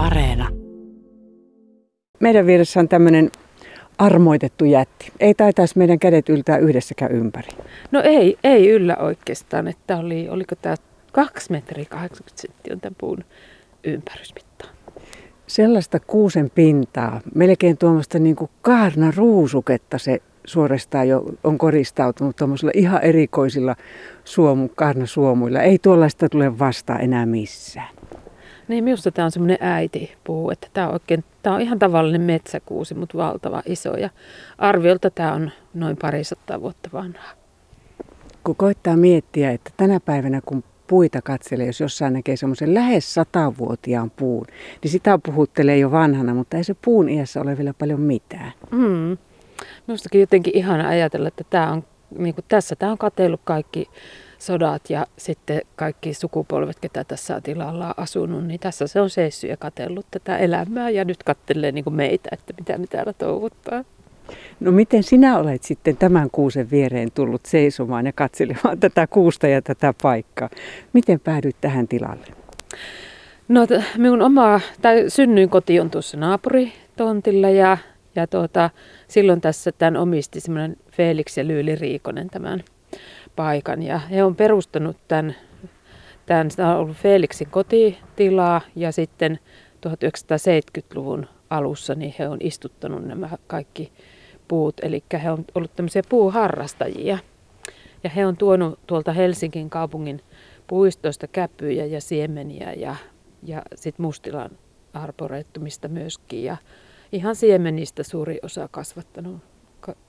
Areena. Meidän vieressä on tämmöinen armoitettu jätti. Ei taitaisi meidän kädet yltää yhdessäkään ympäri. No ei, ei yllä oikeastaan. Että oli, oliko tämä 2 metriä 80 senttiä on tämän puun ympärysmitta. Sellaista kuusen pintaa, melkein tuommoista niin kuin kaarna ruusuketta se suorastaan jo on koristautunut tuommoisilla ihan erikoisilla suomu, kaarnasuomuilla. Ei tuollaista tule vastaan enää missään. Niin, minusta tämä on semmoinen äitipuu, että tämä on, oikein, tämä on ihan tavallinen metsäkuusi, mutta valtava iso. Ja arviolta tämä on noin parisataa vuotta vanha. Kun koittaa miettiä, että tänä päivänä kun puita katselee, jos jossain näkee semmoisen lähes satavuotiaan puun, niin sitä puhuttelee jo vanhana, mutta ei se puun iässä ole vielä paljon mitään. Mm. Minustakin jotenkin ihana ajatella, että tämä on, niin kuin tässä tämä on katellut kaikki sodat ja sitten kaikki sukupolvet, ketä tässä tilalla on asunut, niin tässä se on seissyt ja katellut tätä elämää ja nyt kattelee niin kuin meitä, että mitä me täällä toivottaa. No miten sinä olet sitten tämän kuusen viereen tullut seisomaan ja katselemaan tätä kuusta ja tätä paikkaa? Miten päädyit tähän tilalle? No minun oma, tai synnyin koti on tuossa naapuritontilla ja, ja tuota, silloin tässä tämän omisti semmoinen Felix ja Lyyli Riikonen tämän paikan. Ja he on perustanut tämän, tämän tämä on ollut Felixin kotitilaa ja sitten 1970-luvun alussa niin he on istuttanut nämä kaikki puut. Eli he on ollut tämmöisiä puuharrastajia. Ja he on tuonut tuolta Helsingin kaupungin puistoista käpyjä ja siemeniä ja, ja sitten mustilan arboreettumista myöskin. Ja ihan siemenistä suuri osa kasvattanut,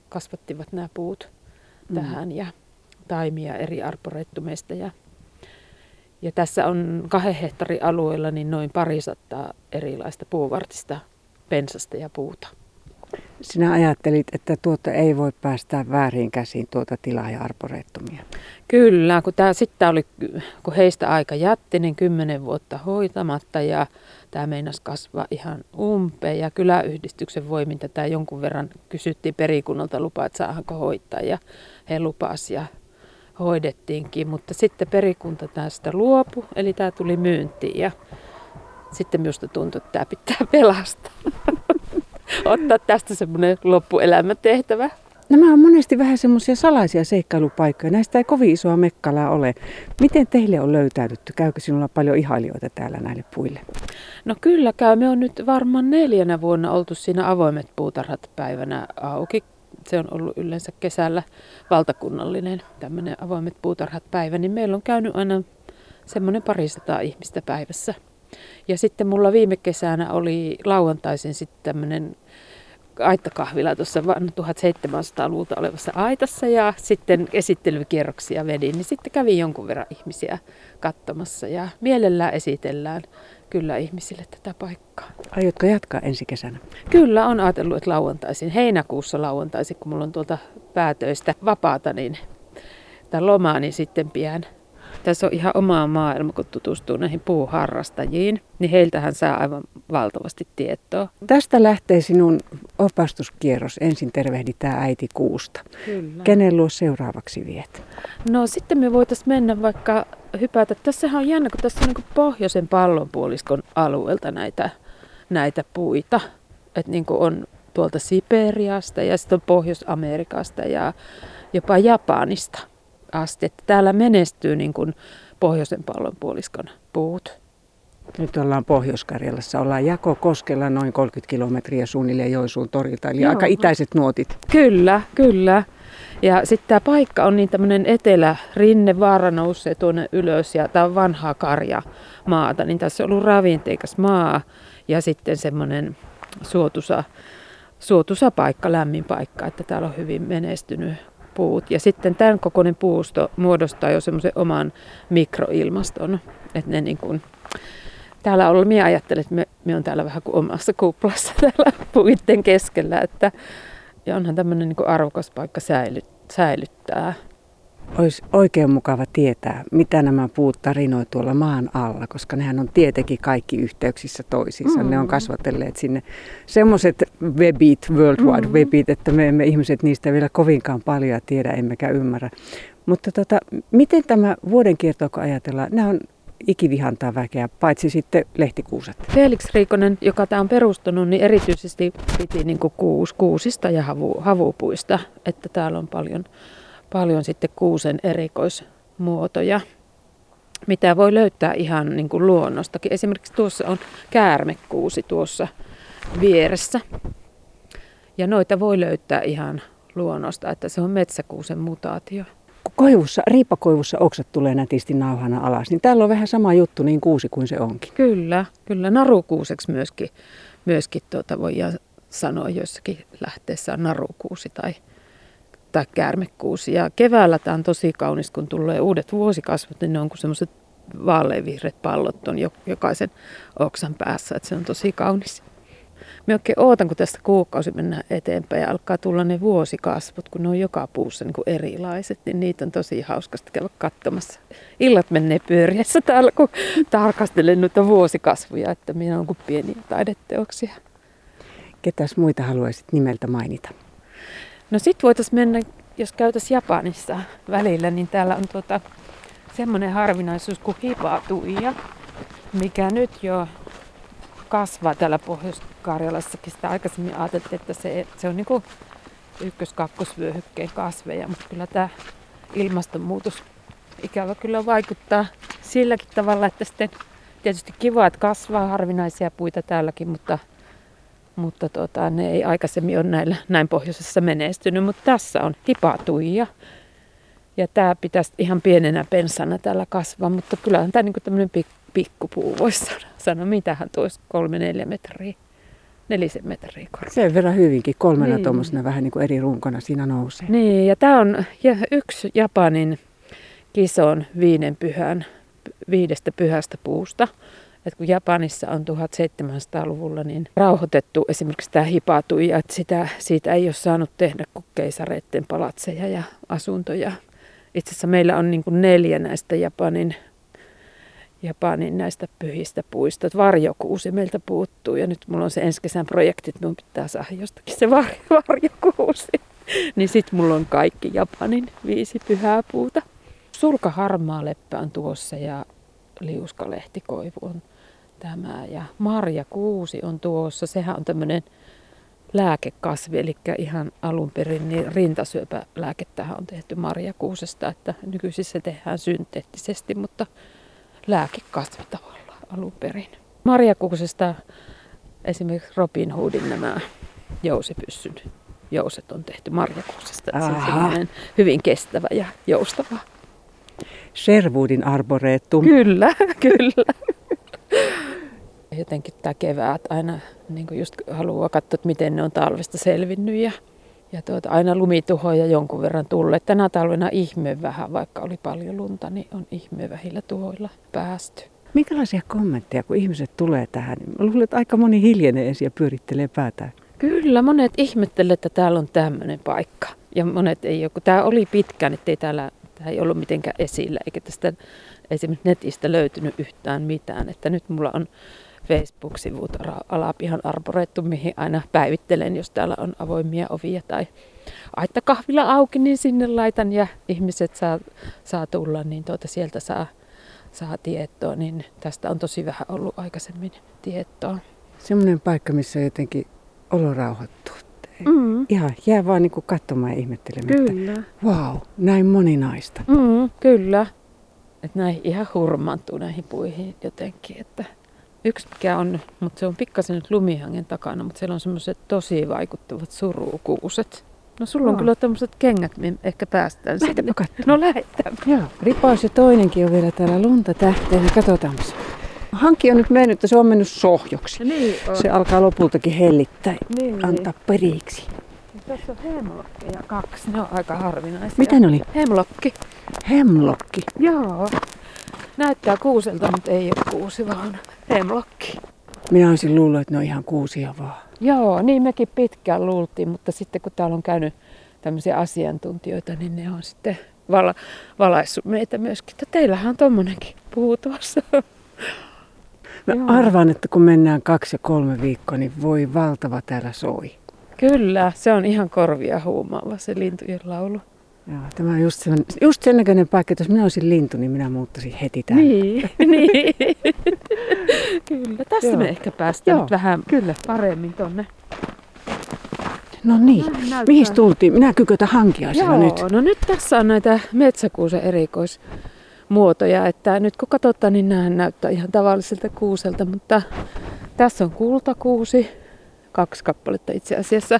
kasvattivat nämä puut mm. tähän. Ja taimia eri arboreettumeista. Ja, ja tässä on kahden hehtaarin alueella niin noin parisataa erilaista puuvartista, pensasta ja puuta. Sinä ajattelit, että tuota ei voi päästää väärin käsiin tuota tilaa ja arboreettumia. Kyllä, kun tämä sitten oli, kun heistä aika jättinen, kymmenen vuotta hoitamatta ja tämä meinasi kasvaa ihan umpeen ja kyläyhdistyksen voimin tätä jonkun verran kysyttiin perikunnalta lupaa, että saadaanko hoitaa ja he lupasivat ja hoidettiinkin, mutta sitten perikunta tästä luopu, eli tämä tuli myyntiin ja sitten minusta tuntui, että tämä pitää pelastaa. Ottaa tästä semmoinen loppuelämätehtävä. Nämä on monesti vähän semmoisia salaisia seikkailupaikkoja. Näistä ei kovin isoa mekkalaa ole. Miten teille on löytäydytty? Käykö sinulla paljon ihailijoita täällä näille puille? No kyllä käy. Me on nyt varmaan neljänä vuonna oltu siinä avoimet puutarhat päivänä auki se on ollut yleensä kesällä valtakunnallinen tämmöinen avoimet puutarhat päivä, niin meillä on käynyt aina semmoinen parisataa ihmistä päivässä. Ja sitten mulla viime kesänä oli lauantaisin sitten tämmöinen aittakahvila tuossa 1700-luvulta olevassa aitassa ja sitten esittelykierroksia vedin, niin sitten kävi jonkun verran ihmisiä katsomassa ja mielellään esitellään kyllä ihmisille tätä paikkaa. Aiotko jatkaa ensi kesänä? Kyllä, on ajatellut, että lauantaisin, heinäkuussa lauantaisin, kun mulla on tuolta päätöistä vapaata, niin tai lomaa, niin sitten pian. Tässä on ihan oma maailma, kun tutustuu näihin puuharrastajiin, niin heiltähän saa aivan valtavasti tietoa. Tästä lähtee sinun opastuskierros. Ensin tervehditään äiti kuusta. Kyllä. Kenen luo seuraavaksi viet? No sitten me voitaisiin mennä vaikka hypätä. Tässähän on jännä, kun tässä on niin pohjoisen pallonpuoliskon alueelta näitä, näitä puita. Että niin on tuolta Siperiasta ja sitten on Pohjois-Amerikasta ja jopa Japanista asti. Että täällä menestyy niin kuin pohjoisen pallonpuoliskon puut. Nyt ollaan Pohjois-Karjalassa, ollaan Jakokoskella noin 30 kilometriä suunnilleen Joensuun torilta, eli Joo. aika itäiset nuotit. Kyllä, kyllä. Ja sitten tämä paikka on niin tämmöinen etelärinne, vaara nousee tuonne ylös ja tämä on vanhaa karja maata, niin tässä on ollut ravinteikas maa ja sitten semmoinen suotusa, suotusa paikka, lämmin paikka, että täällä on hyvin menestynyt puut. Ja sitten tämän kokoinen puusto muodostaa jo semmoisen oman mikroilmaston, että ne niin kuin, täällä on, minä ajattelen, että me, me on täällä vähän kuin omassa kuplassa täällä puitten keskellä, että ja onhan tämmöinen niin arvokas paikka säilyt, säilyttää. Olisi oikein mukava tietää, mitä nämä puut tarinoi tuolla maan alla, koska nehän on tietenkin kaikki yhteyksissä toisiinsa. Mm. Ne on mm. kasvatelleet sinne semmoiset webit, World Wide mm. Webit, että me emme ihmiset niistä vielä kovinkaan paljon tiedä, emmekä ymmärrä. Mutta tota, miten tämä vuoden kierto, kun ajatellaan, nämä on ikivihantaa väkeä, paitsi sitten lehtikuuset. Felix Riikonen, joka tämä on perustunut, niin erityisesti piti niin kuin kuus, kuusista ja havu, havupuista, että täällä on paljon, paljon sitten kuusen erikoismuotoja, mitä voi löytää ihan niin kuin luonnostakin. Esimerkiksi tuossa on käärmekuusi tuossa vieressä. Ja noita voi löytää ihan luonnosta, että se on metsäkuusen mutaatio. Kun koivussa, riippakoivussa oksat tulee nätisti nauhana alas, niin täällä on vähän sama juttu niin kuusi kuin se onkin. Kyllä, kyllä narukuuseksi myöskin, myöskin tuota voidaan sanoa jossakin lähteessä on narukuusi tai, tai käärmekuusi. Ja keväällä tämä on tosi kaunis, kun tulee uudet vuosikasvut, niin ne on kuin semmoiset vaaleanvihreät pallot on jokaisen oksan päässä, että se on tosi kaunis. Mä oikein ootan, kun tästä kuukausi mennään eteenpäin ja alkaa tulla ne vuosikasvut, kun ne on joka puussa niin kuin erilaiset, niin niitä on tosi hauskasti käydä katsomassa. Illat menee pyöriessä täällä, kun tarkastelen noita vuosikasvuja, että minä on kuin pieniä taideteoksia. Ketäs muita haluaisit nimeltä mainita? No sit voitaisiin mennä, jos käytäisiin Japanissa välillä, niin täällä on tuota, semmoinen harvinaisuus kuin hipatuija, mikä nyt jo kasvaa täällä Pohjois-Karjalassakin. Sitä aikaisemmin ajateltiin, että se, se on niin ykkös-kakkosvyöhykkeen kasveja, mutta kyllä tämä ilmastonmuutos ikävä kyllä vaikuttaa silläkin tavalla, että sitten tietysti kiva, että kasvaa harvinaisia puita täälläkin, mutta, mutta tota, ne ei aikaisemmin ole näillä, näin pohjoisessa menestynyt, mutta tässä on hipatuija. Ja tämä pitäisi ihan pienenä pensana täällä kasvaa, mutta kyllähän tämä niin tämmöinen pikkupuu voisi sanoa. Mitähän tuossa kolme, neljä metriä, nelisen metriä korkea. Sen verran hyvinkin, kolmena niin. tuommoisena vähän niin kuin eri runkona siinä nousee. Niin, ja tämä on ja yksi Japanin kison viiden pyhän, viidestä pyhästä puusta. Et kun Japanissa on 1700-luvulla niin rauhoitettu esimerkiksi tämä hipatuja, että sitä, siitä ei ole saanut tehdä kuin keisareiden palatseja ja asuntoja. Itse asiassa meillä on niin neljä näistä Japanin Japanin näistä pyhistä puista. Varjokuusi meiltä puuttuu ja nyt mulla on se ensi kesän projekti, että minun pitää saada jostakin se var, varjokuusi. niin sit mulla on kaikki Japanin viisi pyhää puuta. Sulka harmaa leppä on tuossa ja liuskalehtikoivu on tämä. Ja Marja Kuusi on tuossa. Sehän on tämmöinen lääkekasvi, eli ihan alun perin niin rintasyöpälääkettähän on tehty marjakuusesta, että nykyisin se tehdään synteettisesti, mutta lääkekasvi tavallaan alun perin. Marjakuusesta esimerkiksi Robin Hoodin nämä jousipyssyn jouset on tehty marjakuusesta. Se on hyvin kestävä ja joustava. Sherwoodin arboretum. Kyllä, kyllä. Jotenkin tämä kevät aina niin just haluaa katsoa, että miten ne on talvesta selvinnyt ja ja tuota, aina lumituhoja jonkun verran tulleet. Tänä talvena ihme vähän, vaikka oli paljon lunta, niin on ihme vähillä tuhoilla päästy. Minkälaisia kommentteja, kun ihmiset tulee tähän? Mä luulen, että aika moni hiljenee ensin ja pyörittelee päätään. Kyllä, monet ihmettelee, että täällä on tämmöinen paikka. Ja monet ei ole, kun tämä oli pitkään, ettei täällä tämä ei ollut mitenkään esillä, eikä tästä esimerkiksi netistä löytynyt yhtään mitään. Että nyt mulla on Facebook-sivut Alapihan Arboretum, mihin aina päivittelen, jos täällä on avoimia ovia tai aittakahvila auki, niin sinne laitan ja ihmiset saa, saa tulla, niin tuota sieltä saa, saa tietoa, niin tästä on tosi vähän ollut aikaisemmin tietoa. Semmoinen paikka, missä jotenkin olo rauhoittuu. Mm. Ihan jää vaan niin katsomaan ja ihmettelemään. Kyllä. Wow, näin moninaista. Mm, kyllä. Että näin ihan hurmaantuu näihin puihin jotenkin, että Yksi mikä on, mutta se on pikkasen nyt lumihangen takana, mutta siellä on semmoiset tosi vaikuttavat surukuuset. No sulla on no. kyllä tämmöiset kengät, me ehkä päästään sinne. No lähdetään. Joo, ripaus ja toinenkin on vielä täällä lunta tähteen. Katsotaan. Hankki on nyt mennyt, että se on mennyt sohjoksi. Niin on. Se alkaa lopultakin hellittää, niin. antaa periksi. Tässä on hemlokkeja kaksi, ne on aika harvinaisia. Mitä ne oli? Hemlokki. Hemlokki? Joo. Näyttää kuuselta, mutta ei ole kuusi, vaan hemlokki. Minä olisin luullut, että ne on ihan kuusia vaan. Joo, niin mekin pitkään luultiin, mutta sitten kun täällä on käynyt tämmöisiä asiantuntijoita, niin ne on sitten vala, valaissut meitä myöskin, että teillähän on tommonenkin puu tuossa. Mä Joo. arvaan, että kun mennään kaksi ja kolme viikkoa, niin voi valtava täällä soi. Kyllä, se on ihan korvia huumaava se lintujen laulu. Joo, tämä on just sen, just sen näköinen paikka, että jos minä olisin lintu, niin minä muuttaisin heti tänne. Niin, niin. kyllä, tästä Joo. me ehkä päästään Joo, nyt vähän kyllä. paremmin tonne. No niin, mihin tultiin? Minä kykötä hankiaisella Joo, nyt. no nyt tässä on näitä metsäkuusen erikoismuotoja, että nyt kun katsotaan, niin nämä näyttää ihan tavalliselta kuuselta, mutta tässä on kultakuusi, kaksi kappaletta itse asiassa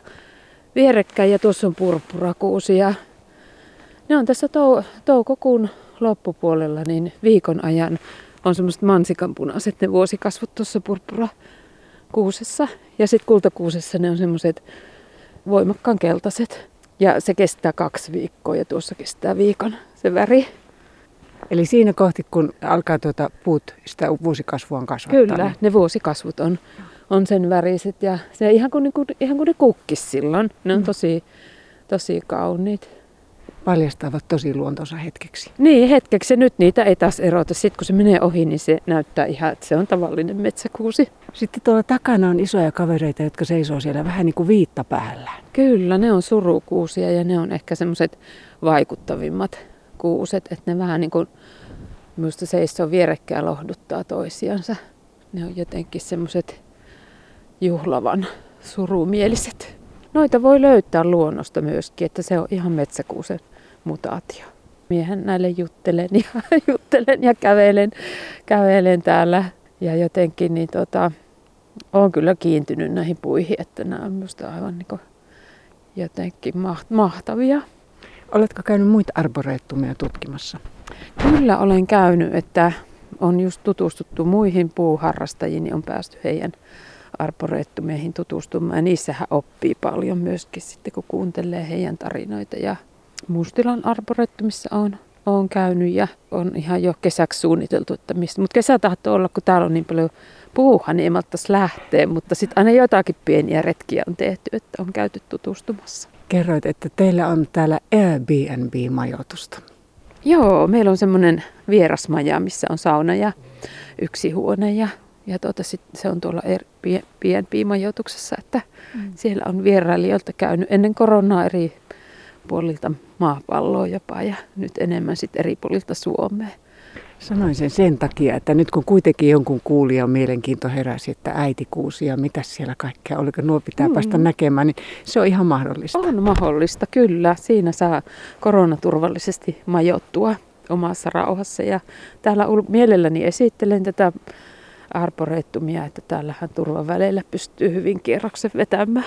vierekkäin ja tuossa on purppurakuusi ja ne on tässä tou- toukokuun loppupuolella niin viikon ajan on semmoiset mansikanpunaiset ne vuosikasvut tuossa purppurakuusessa ja sitten kultakuusessa ne on semmoiset voimakkaan keltaiset ja se kestää kaksi viikkoa ja tuossa kestää viikon se väri. Eli siinä kohti, kun alkaa tuota puut sitä vuosikasvua kasvattaa. Kyllä, niin... ne vuosikasvut on on sen väriset ja se ihan kuin, niin kuin, ihan kuin ne kukkis silloin. Ne on mm. tosi, tosi kauniit. Paljastavat tosi luontoisa hetkeksi. Niin, hetkeksi. Nyt niitä ei taas erota. Sitten kun se menee ohi, niin se näyttää ihan, että se on tavallinen metsäkuusi. Sitten tuolla takana on isoja kavereita, jotka seisoo siellä vähän niin kuin viitta päällä. Kyllä, ne on surukuusia ja ne on ehkä semmoiset vaikuttavimmat kuuset, että ne vähän niin kuin minusta seisoo vierekkäin lohduttaa toisiansa. Ne on jotenkin semmoiset juhlavan surumieliset. Noita voi löytää luonnosta myöskin, että se on ihan metsäkuusen mutaatio. Miehen näille juttelen ja, juttelen ja kävelen, kävelen täällä ja jotenkin niin tota, olen kyllä kiintynyt näihin puihin, että nämä on minusta aivan niin jotenkin mahtavia. Oletko käynyt muita arboreettumia tutkimassa? Kyllä olen käynyt, että on just tutustuttu muihin puuharrastajiin, niin on päästy heidän arboreettumeihin tutustumaan. Ja niissähän oppii paljon myöskin sitten, kun kuuntelee heidän tarinoita. Ja Mustilan arboreettumissa on, on käynyt ja on ihan jo kesäksi suunniteltu, että mistä. Mutta kesä tahtoo olla, kun täällä on niin paljon puuha, niin ei lähteä. Mutta sitten aina jotakin pieniä retkiä on tehty, että on käyty tutustumassa. Kerroit, että teillä on täällä Airbnb-majoitusta. Joo, meillä on semmoinen vierasmaja, missä on sauna ja yksi huone ja ja tuota, sit se on tuolla er, pien, pienpiimajoituksessa, että mm. siellä on vierailijoilta käynyt ennen koronaa eri puolilta maapalloa jopa ja nyt enemmän sitten eri puolilta Suomea. Sanoin sen sen takia, että nyt kun kuitenkin jonkun kuulijan mielenkiinto heräsi, että äiti kuusi ja mitä siellä kaikkea, oliko nuo pitää mm. päästä näkemään, niin se on ihan mahdollista. On mahdollista, kyllä. Siinä saa koronaturvallisesti majoittua omassa rauhassa. Ja täällä mielelläni esittelen tätä arboreettumia, että täällähän turvaväleillä pystyy hyvin kierroksen vetämään.